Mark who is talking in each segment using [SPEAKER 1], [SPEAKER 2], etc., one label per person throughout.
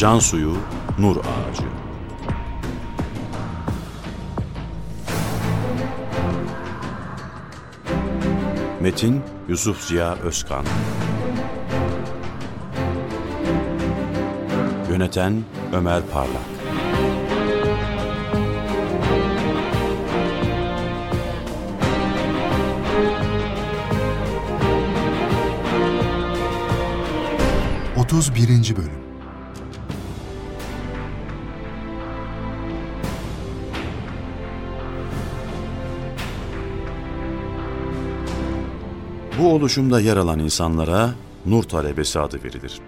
[SPEAKER 1] Can suyu, nur ağacı. Metin Yusuf Ziya Özkan. Yöneten Ömer Parlak.
[SPEAKER 2] Otuz birinci Bölüm
[SPEAKER 1] Bu oluşumda yer alan insanlara nur talebesi adı verilir.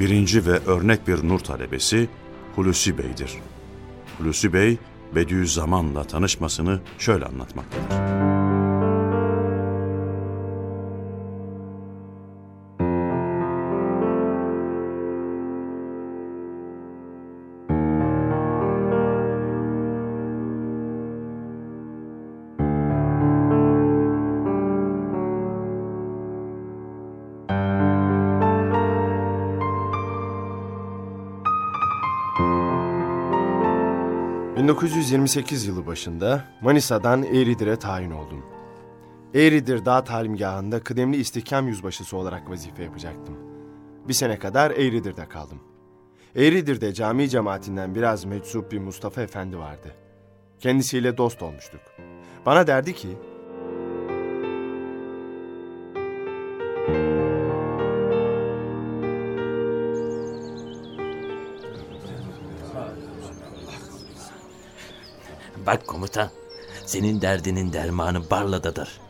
[SPEAKER 1] Birinci ve örnek bir nur talebesi Hulusi Bey'dir. Hulusi Bey, Bediüzzaman'la tanışmasını şöyle anlatmaktadır.
[SPEAKER 3] ...1928 yılı başında Manisa'dan Eğridir'e tayin oldum. Eğridir Dağ Talimgahı'nda kıdemli istihkam yüzbaşısı olarak vazife yapacaktım. Bir sene kadar Eğridir'de kaldım. Eğridir'de cami cemaatinden biraz meczup bir Mustafa Efendi vardı. Kendisiyle dost olmuştuk. Bana derdi ki...
[SPEAKER 4] Bak komutan, senin derdinin dermanı Barla'dadır.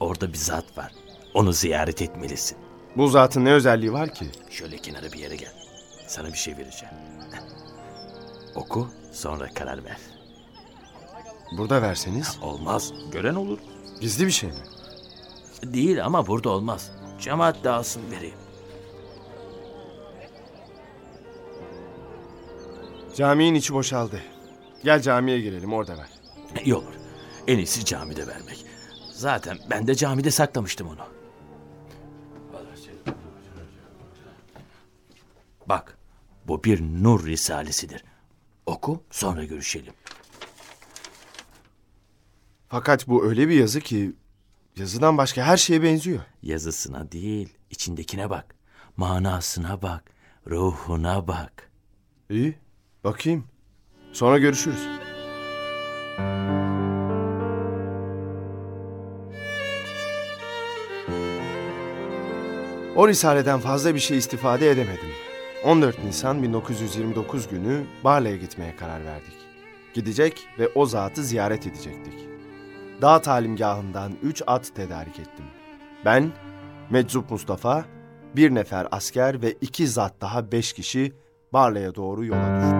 [SPEAKER 4] Orada bir zat var. Onu ziyaret etmelisin.
[SPEAKER 3] Bu zatın ne özelliği var ki?
[SPEAKER 4] Şöyle kenara bir yere gel. Sana bir şey vereceğim. Oku, sonra karar ver.
[SPEAKER 3] Burada verseniz
[SPEAKER 4] Olmaz, gören olur.
[SPEAKER 3] gizli bir şey mi?
[SPEAKER 4] Değil ama burada olmaz. Cemaat dağılsın vereyim.
[SPEAKER 3] Caminin içi boşaldı. Gel camiye girelim orada ver.
[SPEAKER 4] İyi olur. En iyisi camide vermek. Zaten ben de camide saklamıştım onu. Bak, bu bir nur risalesidir. Oku, sonra görüşelim.
[SPEAKER 3] Fakat bu öyle bir yazı ki yazıdan başka her şeye benziyor.
[SPEAKER 4] Yazısına değil, içindekine bak. Manasına bak, ruhuna bak.
[SPEAKER 3] İyi, bakayım. Sonra görüşürüz. O risaleden fazla bir şey istifade edemedim. 14 Nisan 1929 günü Barla'ya gitmeye karar verdik. Gidecek ve o zatı ziyaret edecektik. Dağ talimgahından 3 at tedarik ettim. Ben, Meczup Mustafa, bir nefer asker ve iki zat daha beş kişi Barla'ya doğru yola düştük.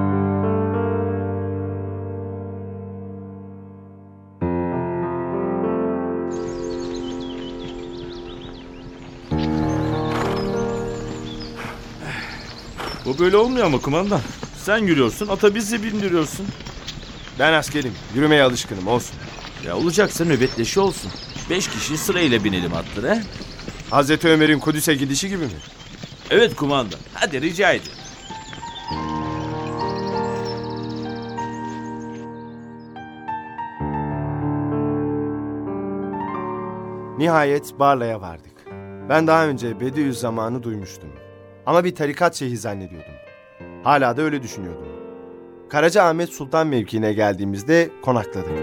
[SPEAKER 5] Bu böyle olmuyor mu kumandan? Sen yürüyorsun, ata bizi bindiriyorsun.
[SPEAKER 3] Ben askerim, yürümeye alışkınım olsun.
[SPEAKER 5] Ya olacaksa nöbetleşi olsun. Beş kişi sırayla binelim atlara. he?
[SPEAKER 3] Hazreti Ömer'in Kudüs'e gidişi gibi mi?
[SPEAKER 5] Evet kumandan. Hadi rica ederim.
[SPEAKER 3] Nihayet Barla'ya vardık. Ben daha önce Bediüzzaman'ı duymuştum. Ama bir tarikat şeyhi zannediyordum. Hala da öyle düşünüyordum. Karaca Ahmet Sultan mevkiine geldiğimizde konakladık.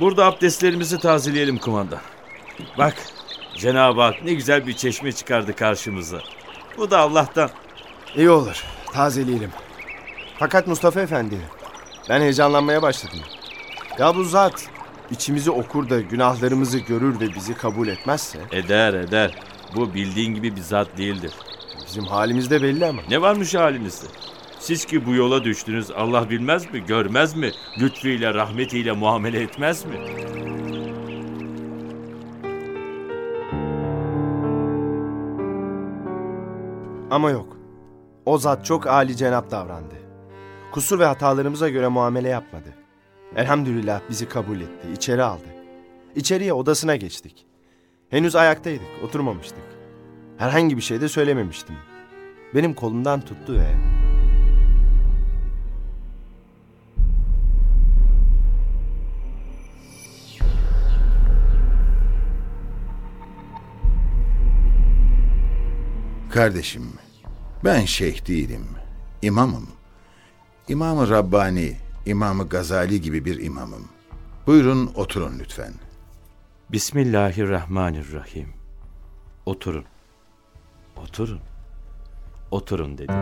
[SPEAKER 5] Burada abdestlerimizi tazeleyelim kumandan. Bak, Cenab-ı Hak ne güzel bir çeşme çıkardı karşımıza. Bu da Allah'tan.
[SPEAKER 3] İyi olur, tazeleyelim. Fakat Mustafa Efendi, ben heyecanlanmaya başladım. Ya bu zat içimizi okur da günahlarımızı görür ve bizi kabul etmezse
[SPEAKER 5] Eder eder. Bu bildiğin gibi bir zat değildir.
[SPEAKER 3] bizim halimiz de belli ama.
[SPEAKER 5] Ne varmış halinizde? Siz ki bu yola düştünüz Allah bilmez mi, görmez mi? Lütfuyla, rahmetiyle muamele etmez mi?
[SPEAKER 3] Ama yok. O zat çok âli cenap davrandı. Kusur ve hatalarımıza göre muamele yapmadı. Elhamdülillah bizi kabul etti, içeri aldı. İçeriye odasına geçtik. Henüz ayaktaydık, oturmamıştık. Herhangi bir şey de söylememiştim. Benim kolumdan tuttu ve...
[SPEAKER 6] Kardeşim, ben şeyh değilim, imamım. İmam-ı Rabbani, İmam-ı Gazali gibi bir imamım. Buyurun oturun lütfen.
[SPEAKER 4] Bismillahirrahmanirrahim. Oturun. Oturun. Oturun dedi.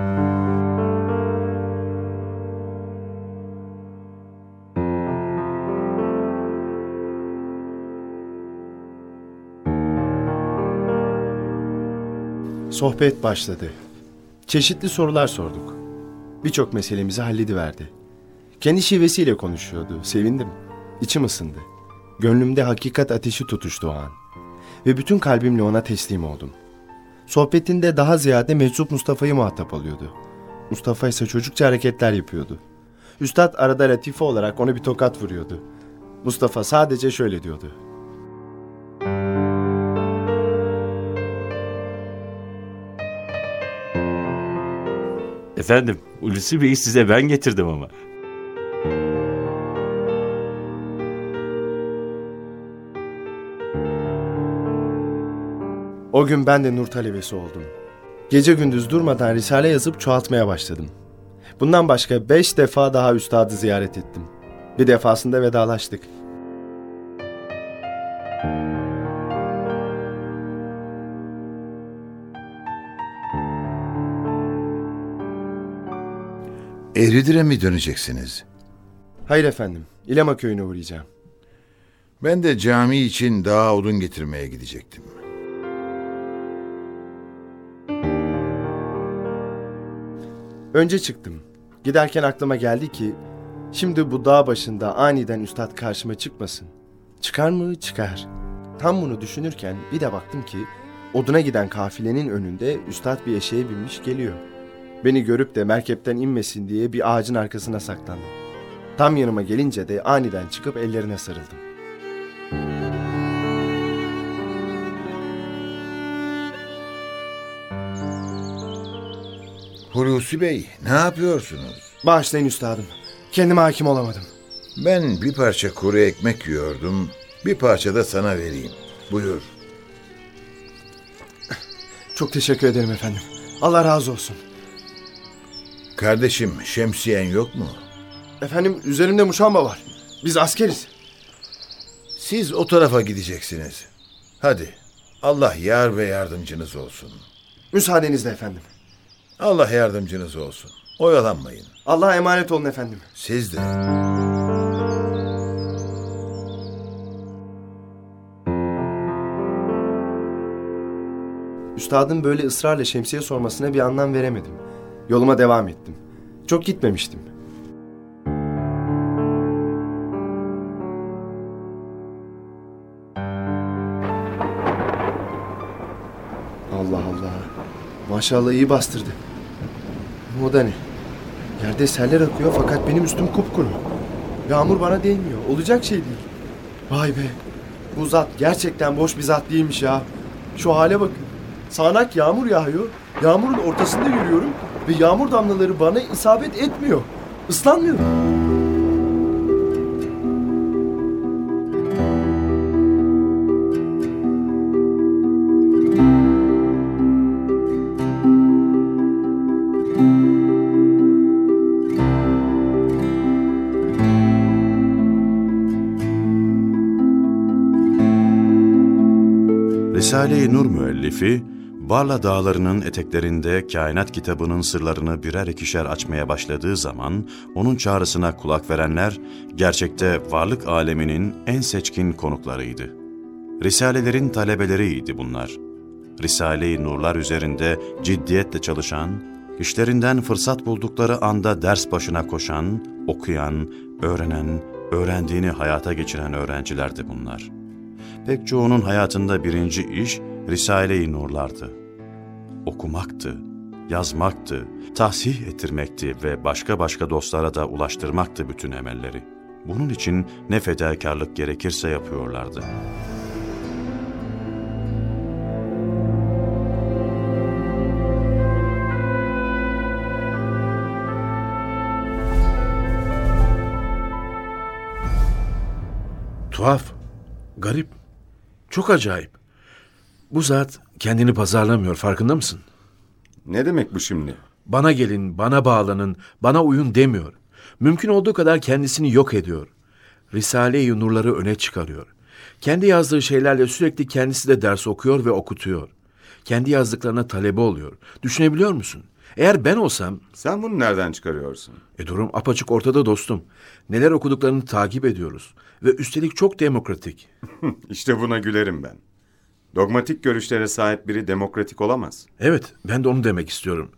[SPEAKER 3] Sohbet başladı. Çeşitli sorular sorduk. Birçok meselemizi hallediverdi. Kendi şivesiyle konuşuyordu. Sevindim. İçim ısındı. Gönlümde hakikat ateşi tutuştu o an. Ve bütün kalbimle ona teslim oldum. Sohbetinde daha ziyade meczup Mustafa'yı muhatap alıyordu. Mustafa ise çocukça hareketler yapıyordu. Üstad arada latife olarak ona bir tokat vuruyordu. Mustafa sadece şöyle diyordu.
[SPEAKER 4] Efendim, Hulusi Bey'i size ben getirdim ama.
[SPEAKER 3] O gün ben de nur talebesi oldum. Gece gündüz durmadan risale yazıp çoğaltmaya başladım. Bundan başka beş defa daha üstadı ziyaret ettim. Bir defasında vedalaştık.
[SPEAKER 6] Eğridir'e mi döneceksiniz?
[SPEAKER 3] Hayır efendim, İlema köyüne uğrayacağım.
[SPEAKER 6] Ben de cami için daha odun getirmeye gidecektim.
[SPEAKER 3] Önce çıktım. Giderken aklıma geldi ki şimdi bu dağ başında aniden üstad karşıma çıkmasın. Çıkar mı? Çıkar. Tam bunu düşünürken bir de baktım ki oduna giden kafilenin önünde üstad bir eşeğe binmiş geliyor. Beni görüp de merkepten inmesin diye bir ağacın arkasına saklandım. Tam yanıma gelince de aniden çıkıp ellerine sarıldım.
[SPEAKER 6] Hulusi Bey, ne yapıyorsunuz?
[SPEAKER 3] Bağışlayın üstadım. Kendime hakim olamadım.
[SPEAKER 6] Ben bir parça kuru ekmek yiyordum, bir parça da sana vereyim. Buyur.
[SPEAKER 3] Çok teşekkür ederim efendim. Allah razı olsun.
[SPEAKER 6] Kardeşim, şemsiyen yok mu?
[SPEAKER 3] Efendim üzerimde muşamba var. Biz askeriz.
[SPEAKER 6] Siz o tarafa gideceksiniz. Hadi, Allah yar ve yardımcınız olsun.
[SPEAKER 3] Müsaadenizle efendim.
[SPEAKER 6] Allah yardımcınız olsun. Oyalanmayın.
[SPEAKER 3] Allah'a emanet olun efendim.
[SPEAKER 6] Siz de.
[SPEAKER 3] Üstadın böyle ısrarla şemsiye sormasına bir anlam veremedim. Yoluma devam ettim. Çok gitmemiştim. Allah Allah. Maşallah iyi bastırdı. O da ne? Yerde seller akıyor fakat benim üstüm kupkuru. Yağmur bana değmiyor. Olacak şey değil. Vay be. Bu zat gerçekten boş bir zat değilmiş ya. Şu hale bakın. Sağanak yağmur yağıyor. Yağmurun ortasında yürüyorum ve yağmur damlaları bana isabet etmiyor. Islanmıyorum.
[SPEAKER 1] Risale-i Nur müellifi, Barla Dağları'nın eteklerinde kainat kitabının sırlarını birer ikişer açmaya başladığı zaman onun çağrısına kulak verenler gerçekte varlık aleminin en seçkin konuklarıydı. Risalelerin talebeleriydi bunlar. Risale-i Nurlar üzerinde ciddiyetle çalışan, işlerinden fırsat buldukları anda ders başına koşan, okuyan, öğrenen, öğrendiğini hayata geçiren öğrencilerdi bunlar.'' Pek çoğunun hayatında birinci iş Risale-i Nurlardı. Okumaktı, yazmaktı, tahsih ettirmekti ve başka başka dostlara da ulaştırmaktı bütün emelleri. Bunun için ne fedakarlık gerekirse yapıyorlardı.
[SPEAKER 7] Tuhaf, garip, çok acayip. Bu zat kendini pazarlamıyor farkında mısın?
[SPEAKER 8] Ne demek bu şimdi?
[SPEAKER 7] Bana gelin, bana bağlanın, bana uyun demiyor. Mümkün olduğu kadar kendisini yok ediyor. Risale-i Nurları öne çıkarıyor. Kendi yazdığı şeylerle sürekli kendisi de ders okuyor ve okutuyor. Kendi yazdıklarına talebe oluyor. Düşünebiliyor musun? Eğer ben olsam,
[SPEAKER 8] Sen bunu nereden çıkarıyorsun?
[SPEAKER 7] e durum apaçık ortada dostum. Neler okuduklarını takip ediyoruz. Ve üstelik çok demokratik.
[SPEAKER 8] İşte buna gülerim ben. Dogmatik görüşlere sahip biri demokratik olamaz.
[SPEAKER 7] Evet, ben de onu demek istiyorum.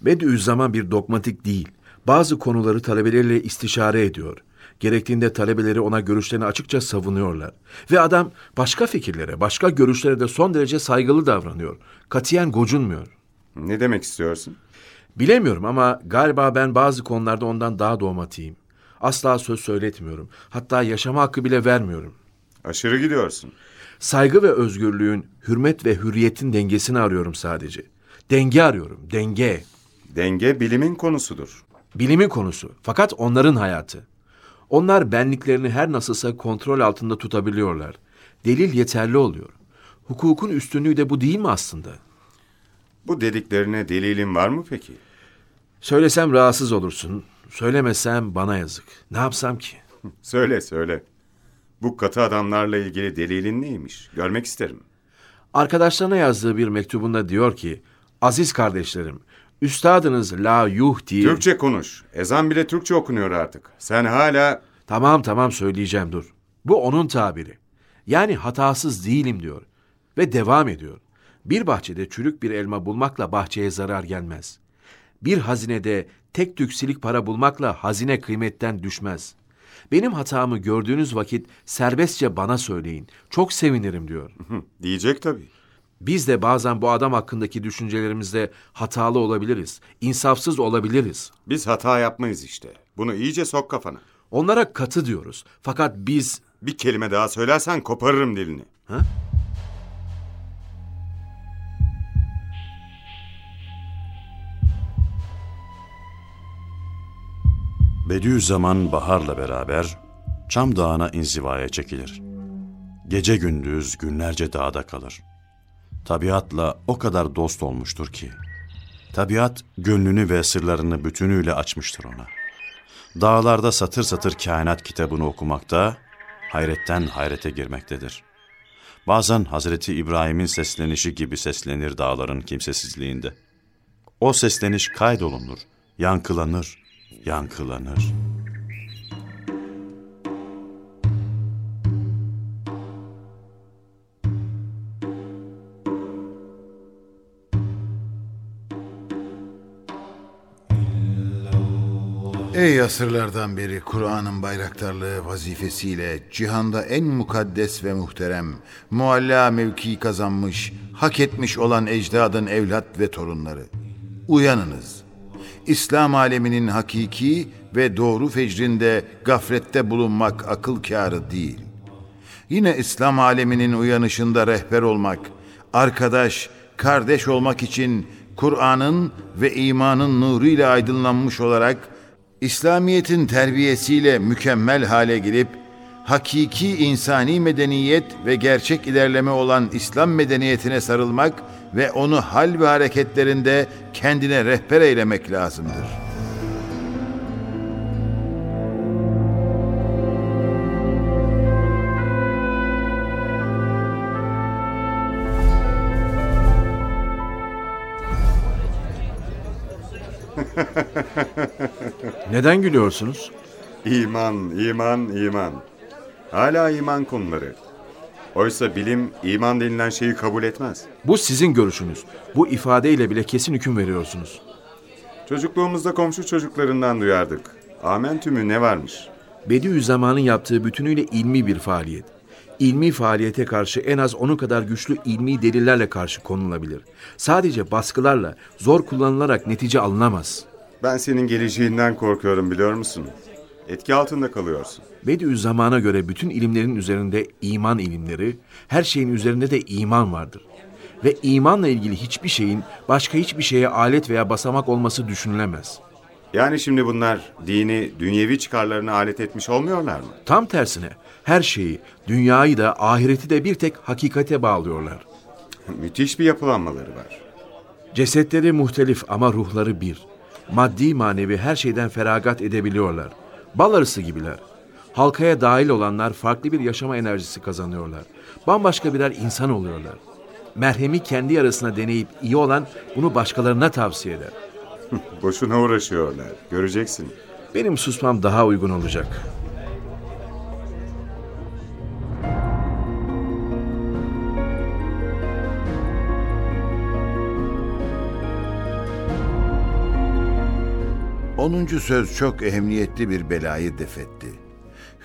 [SPEAKER 7] Bediüzzaman bir dogmatik değil. Bazı konuları talebeleriyle istişare ediyor. Gerektiğinde talebeleri ona görüşlerini açıkça savunuyorlar. Ve adam başka fikirlere, başka görüşlere de son derece saygılı davranıyor. Katiyen gocunmuyor.
[SPEAKER 8] Ne demek istiyorsun?
[SPEAKER 7] Bilemiyorum ama galiba ben bazı konularda ondan daha dogmatiyim. Asla söz söyletmiyorum. Hatta yaşama hakkı bile vermiyorum.
[SPEAKER 8] Aşırı gidiyorsun.
[SPEAKER 7] Saygı ve özgürlüğün, hürmet ve hürriyetin dengesini arıyorum sadece. Denge arıyorum, denge.
[SPEAKER 8] Denge bilimin konusudur.
[SPEAKER 7] Bilimin konusu. Fakat onların hayatı. Onlar benliklerini her nasılsa kontrol altında tutabiliyorlar. Delil yeterli oluyor. Hukukun üstünlüğü de bu değil mi aslında?
[SPEAKER 8] Bu dediklerine delilin var mı peki?
[SPEAKER 7] Söylesem rahatsız olursun. Söylemesem bana yazık. Ne yapsam ki?
[SPEAKER 8] Söyle söyle. Bu katı adamlarla ilgili delilin neymiş? Görmek isterim.
[SPEAKER 7] Arkadaşlarına yazdığı bir mektubunda diyor ki, Aziz kardeşlerim, üstadınız La Yuhdi...
[SPEAKER 8] Türkçe konuş. Ezan bile Türkçe okunuyor artık. Sen hala...
[SPEAKER 7] Tamam tamam söyleyeceğim dur. Bu onun tabiri. Yani hatasız değilim diyor. Ve devam ediyor. Bir bahçede çürük bir elma bulmakla bahçeye zarar gelmez. Bir hazinede tek tük silik para bulmakla hazine kıymetten düşmez. Benim hatamı gördüğünüz vakit serbestçe bana söyleyin. Çok sevinirim diyor.
[SPEAKER 8] Diyecek tabii.
[SPEAKER 7] Biz de bazen bu adam hakkındaki düşüncelerimizde hatalı olabiliriz. insafsız olabiliriz.
[SPEAKER 8] Biz hata yapmayız işte. Bunu iyice sok kafana.
[SPEAKER 7] Onlara katı diyoruz. Fakat biz
[SPEAKER 8] Bir kelime daha söylersen koparırım dilini.
[SPEAKER 1] Bediüzzaman baharla beraber Çam Dağı'na inzivaya çekilir. Gece gündüz günlerce dağda kalır. Tabiatla o kadar dost olmuştur ki, tabiat gönlünü ve sırlarını bütünüyle açmıştır ona. Dağlarda satır satır kainat kitabını okumakta, hayretten hayrete girmektedir. Bazen Hazreti İbrahim'in seslenişi gibi seslenir dağların kimsesizliğinde. O sesleniş kaydolunur, yankılanır, yankılanır.
[SPEAKER 6] Ey asırlardan beri Kur'an'ın bayraktarlığı vazifesiyle cihanda en mukaddes ve muhterem, mualla mevki kazanmış, hak etmiş olan ecdadın evlat ve torunları. Uyanınız. İslam aleminin hakiki ve doğru fecrində gaflette bulunmak akıl kârı değil. Yine İslam aleminin uyanışında rehber olmak, arkadaş, kardeş olmak için Kur'an'ın ve imanın nuruyla aydınlanmış olarak İslamiyet'in terbiyesiyle mükemmel hale gelip hakiki insani medeniyet ve gerçek ilerleme olan İslam medeniyetine sarılmak ve onu hal ve hareketlerinde kendine rehber eylemek lazımdır.
[SPEAKER 7] neden gülüyorsunuz?
[SPEAKER 8] İman, iman, iman. Hala iman konuları. Oysa bilim iman denilen şeyi kabul etmez.
[SPEAKER 7] Bu sizin görüşünüz. Bu ifadeyle bile kesin hüküm veriyorsunuz.
[SPEAKER 8] Çocukluğumuzda komşu çocuklarından duyardık. Amentümü ne varmış?
[SPEAKER 7] Bediüzzaman'ın yaptığı bütünüyle ilmi bir faaliyet. İlmi faaliyete karşı en az onun kadar güçlü ilmi delillerle karşı konulabilir. Sadece baskılarla, zor kullanılarak netice alınamaz.
[SPEAKER 8] Ben senin geleceğinden korkuyorum biliyor musun? Etki altında kalıyorsun.
[SPEAKER 7] Bediüzzaman'a göre bütün ilimlerin üzerinde iman ilimleri, her şeyin üzerinde de iman vardır. Ve imanla ilgili hiçbir şeyin başka hiçbir şeye alet veya basamak olması düşünülemez.
[SPEAKER 8] Yani şimdi bunlar dini, dünyevi çıkarlarına alet etmiş olmuyorlar mı?
[SPEAKER 7] Tam tersine her şeyi, dünyayı da ahireti de bir tek hakikate bağlıyorlar.
[SPEAKER 8] Müthiş bir yapılanmaları var.
[SPEAKER 7] Cesetleri muhtelif ama ruhları bir. Maddi manevi her şeyden feragat edebiliyorlar. Bal arısı gibiler. Halkaya dahil olanlar farklı bir yaşama enerjisi kazanıyorlar. Bambaşka birer insan oluyorlar. Merhemi kendi yarasına deneyip iyi olan bunu başkalarına tavsiye eder.
[SPEAKER 8] Boşuna uğraşıyorlar. Göreceksin.
[SPEAKER 7] Benim susmam daha uygun olacak.
[SPEAKER 6] Onuncu söz çok ehemmiyetli bir belayı defetti.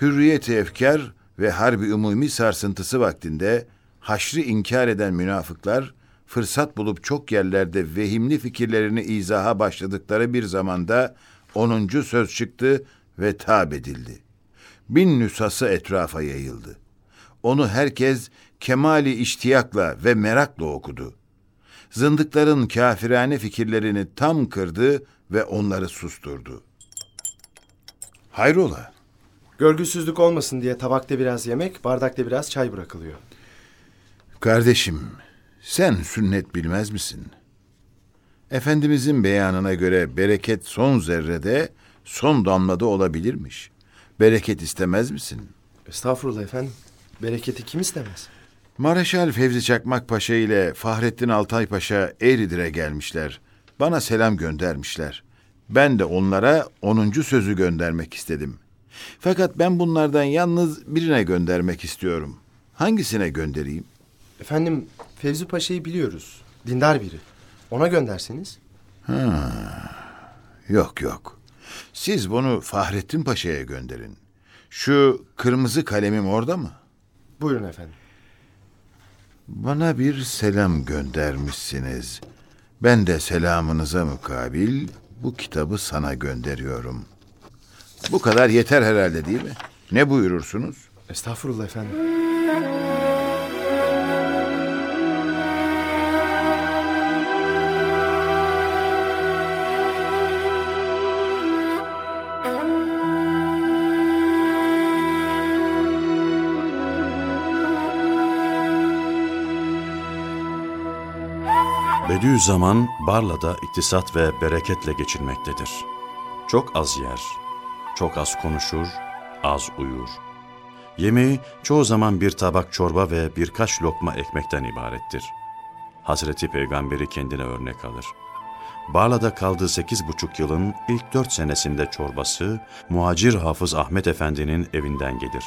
[SPEAKER 6] Hürriyet-i efkar ve harbi umumi sarsıntısı vaktinde haşrı inkar eden münafıklar fırsat bulup çok yerlerde vehimli fikirlerini izaha başladıkları bir zamanda onuncu söz çıktı ve tab edildi. Bin nüshası etrafa yayıldı. Onu herkes kemali iştiyakla ve merakla okudu. Zındıkların kafirane fikirlerini tam kırdı ve onları susturdu. Hayrola?
[SPEAKER 3] Görgüsüzlük olmasın diye tabakta biraz yemek, bardakta biraz çay bırakılıyor.
[SPEAKER 6] Kardeşim, sen sünnet bilmez misin? Efendimizin beyanına göre bereket son zerrede, son damlada olabilirmiş. Bereket istemez misin?
[SPEAKER 3] Estağfurullah efendim. Bereketi kim istemez?
[SPEAKER 6] Mareşal Fevzi Çakmak Paşa ile Fahrettin Altay Paşa Eğridir'e gelmişler. Bana selam göndermişler. Ben de onlara onuncu sözü göndermek istedim. Fakat ben bunlardan yalnız birine göndermek istiyorum. Hangisine göndereyim?
[SPEAKER 3] Efendim Fevzi Paşa'yı biliyoruz. Dindar biri. Ona gönderseniz.
[SPEAKER 6] Yok yok. Siz bunu Fahrettin Paşa'ya gönderin. Şu kırmızı kalemim orada mı?
[SPEAKER 3] Buyurun efendim.
[SPEAKER 6] Bana bir selam göndermişsiniz. Ben de selamınıza mukabil bu kitabı sana gönderiyorum. Bu kadar yeter herhalde değil mi? Ne buyurursunuz?
[SPEAKER 3] Estağfurullah efendim.
[SPEAKER 1] Bediüzzaman Barla'da iktisat ve bereketle geçirmektedir. Çok az yer, çok az konuşur, az uyur. Yemeği çoğu zaman bir tabak çorba ve birkaç lokma ekmekten ibarettir. Hazreti Peygamberi kendine örnek alır. Barla'da kaldığı sekiz buçuk yılın ilk dört senesinde çorbası muhacir Hafız Ahmet Efendi'nin evinden gelir.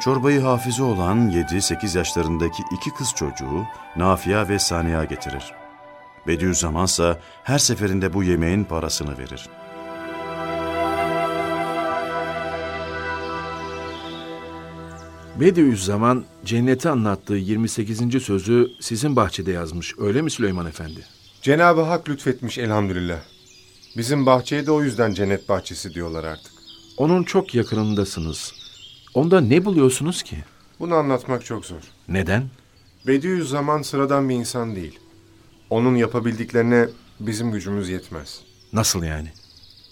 [SPEAKER 1] Çorbayı hafize olan 7-8 yaşlarındaki iki kız çocuğu Nafia ve Saniya getirir. Bediüzzaman ise her seferinde bu yemeğin parasını verir.
[SPEAKER 7] Bediüzzaman cenneti anlattığı 28. sözü sizin bahçede yazmış. Öyle mi Süleyman Efendi?
[SPEAKER 9] Cenab-ı Hak lütfetmiş elhamdülillah. Bizim bahçeye de o yüzden cennet bahçesi diyorlar artık.
[SPEAKER 7] Onun çok yakınındasınız. Onda ne buluyorsunuz ki?
[SPEAKER 9] Bunu anlatmak çok zor.
[SPEAKER 7] Neden?
[SPEAKER 9] Bediüzzaman sıradan bir insan değil. Onun yapabildiklerine bizim gücümüz yetmez.
[SPEAKER 7] Nasıl yani?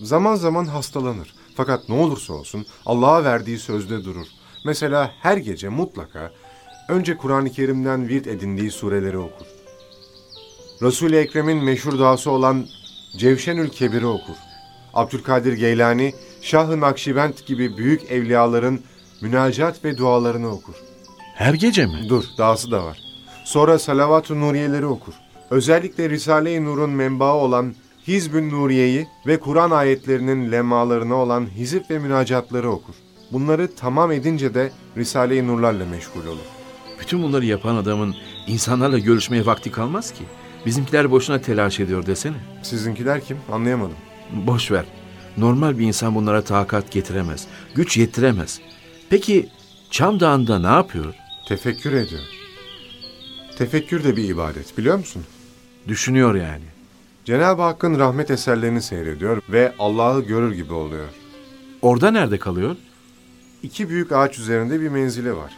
[SPEAKER 9] Zaman zaman hastalanır. Fakat ne olursa olsun Allah'a verdiği sözde durur. Mesela her gece mutlaka önce Kur'an-ı Kerim'den virt edindiği sureleri okur. Resul-i Ekrem'in meşhur duası olan Cevşenül Kebir'i okur. Abdülkadir Geylani, Şah-ı Nakşibend gibi büyük evliyaların münacat ve dualarını okur.
[SPEAKER 7] Her gece mi?
[SPEAKER 9] Dur, dahası da var. Sonra Salavat-ı Nuriyeleri okur. Özellikle Risale-i Nur'un menbaı olan Hizb-ü Nuriye'yi ve Kur'an ayetlerinin lemalarına olan hizip ve münacatları okur. Bunları tamam edince de Risale-i Nurlarla meşgul olur.
[SPEAKER 7] Bütün bunları yapan adamın insanlarla görüşmeye vakti kalmaz ki. Bizimkiler boşuna telaş ediyor desene.
[SPEAKER 9] Sizinkiler kim? Anlayamadım.
[SPEAKER 7] Boş ver. Normal bir insan bunlara takat getiremez. Güç yettiremez. Peki Çam Dağı'nda ne yapıyor?
[SPEAKER 9] Tefekkür ediyor. Tefekkür de bir ibadet biliyor musun?
[SPEAKER 7] Düşünüyor yani.
[SPEAKER 9] Cenab-ı Hakk'ın rahmet eserlerini seyrediyor ve Allah'ı görür gibi oluyor.
[SPEAKER 7] Orada nerede kalıyor?
[SPEAKER 9] İki büyük ağaç üzerinde bir menzili var.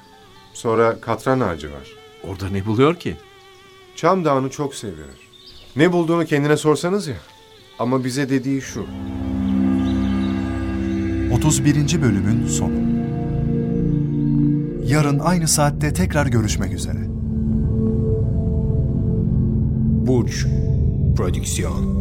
[SPEAKER 9] Sonra katran ağacı var.
[SPEAKER 7] Orada ne buluyor ki?
[SPEAKER 9] Çam Dağı'nı çok seviyor. Ne bulduğunu kendine sorsanız ya. Ama bize dediği şu.
[SPEAKER 2] 31. bölümün sonu. Yarın aynı saatte tekrar görüşmek üzere.
[SPEAKER 10] Burç Prodüksiyon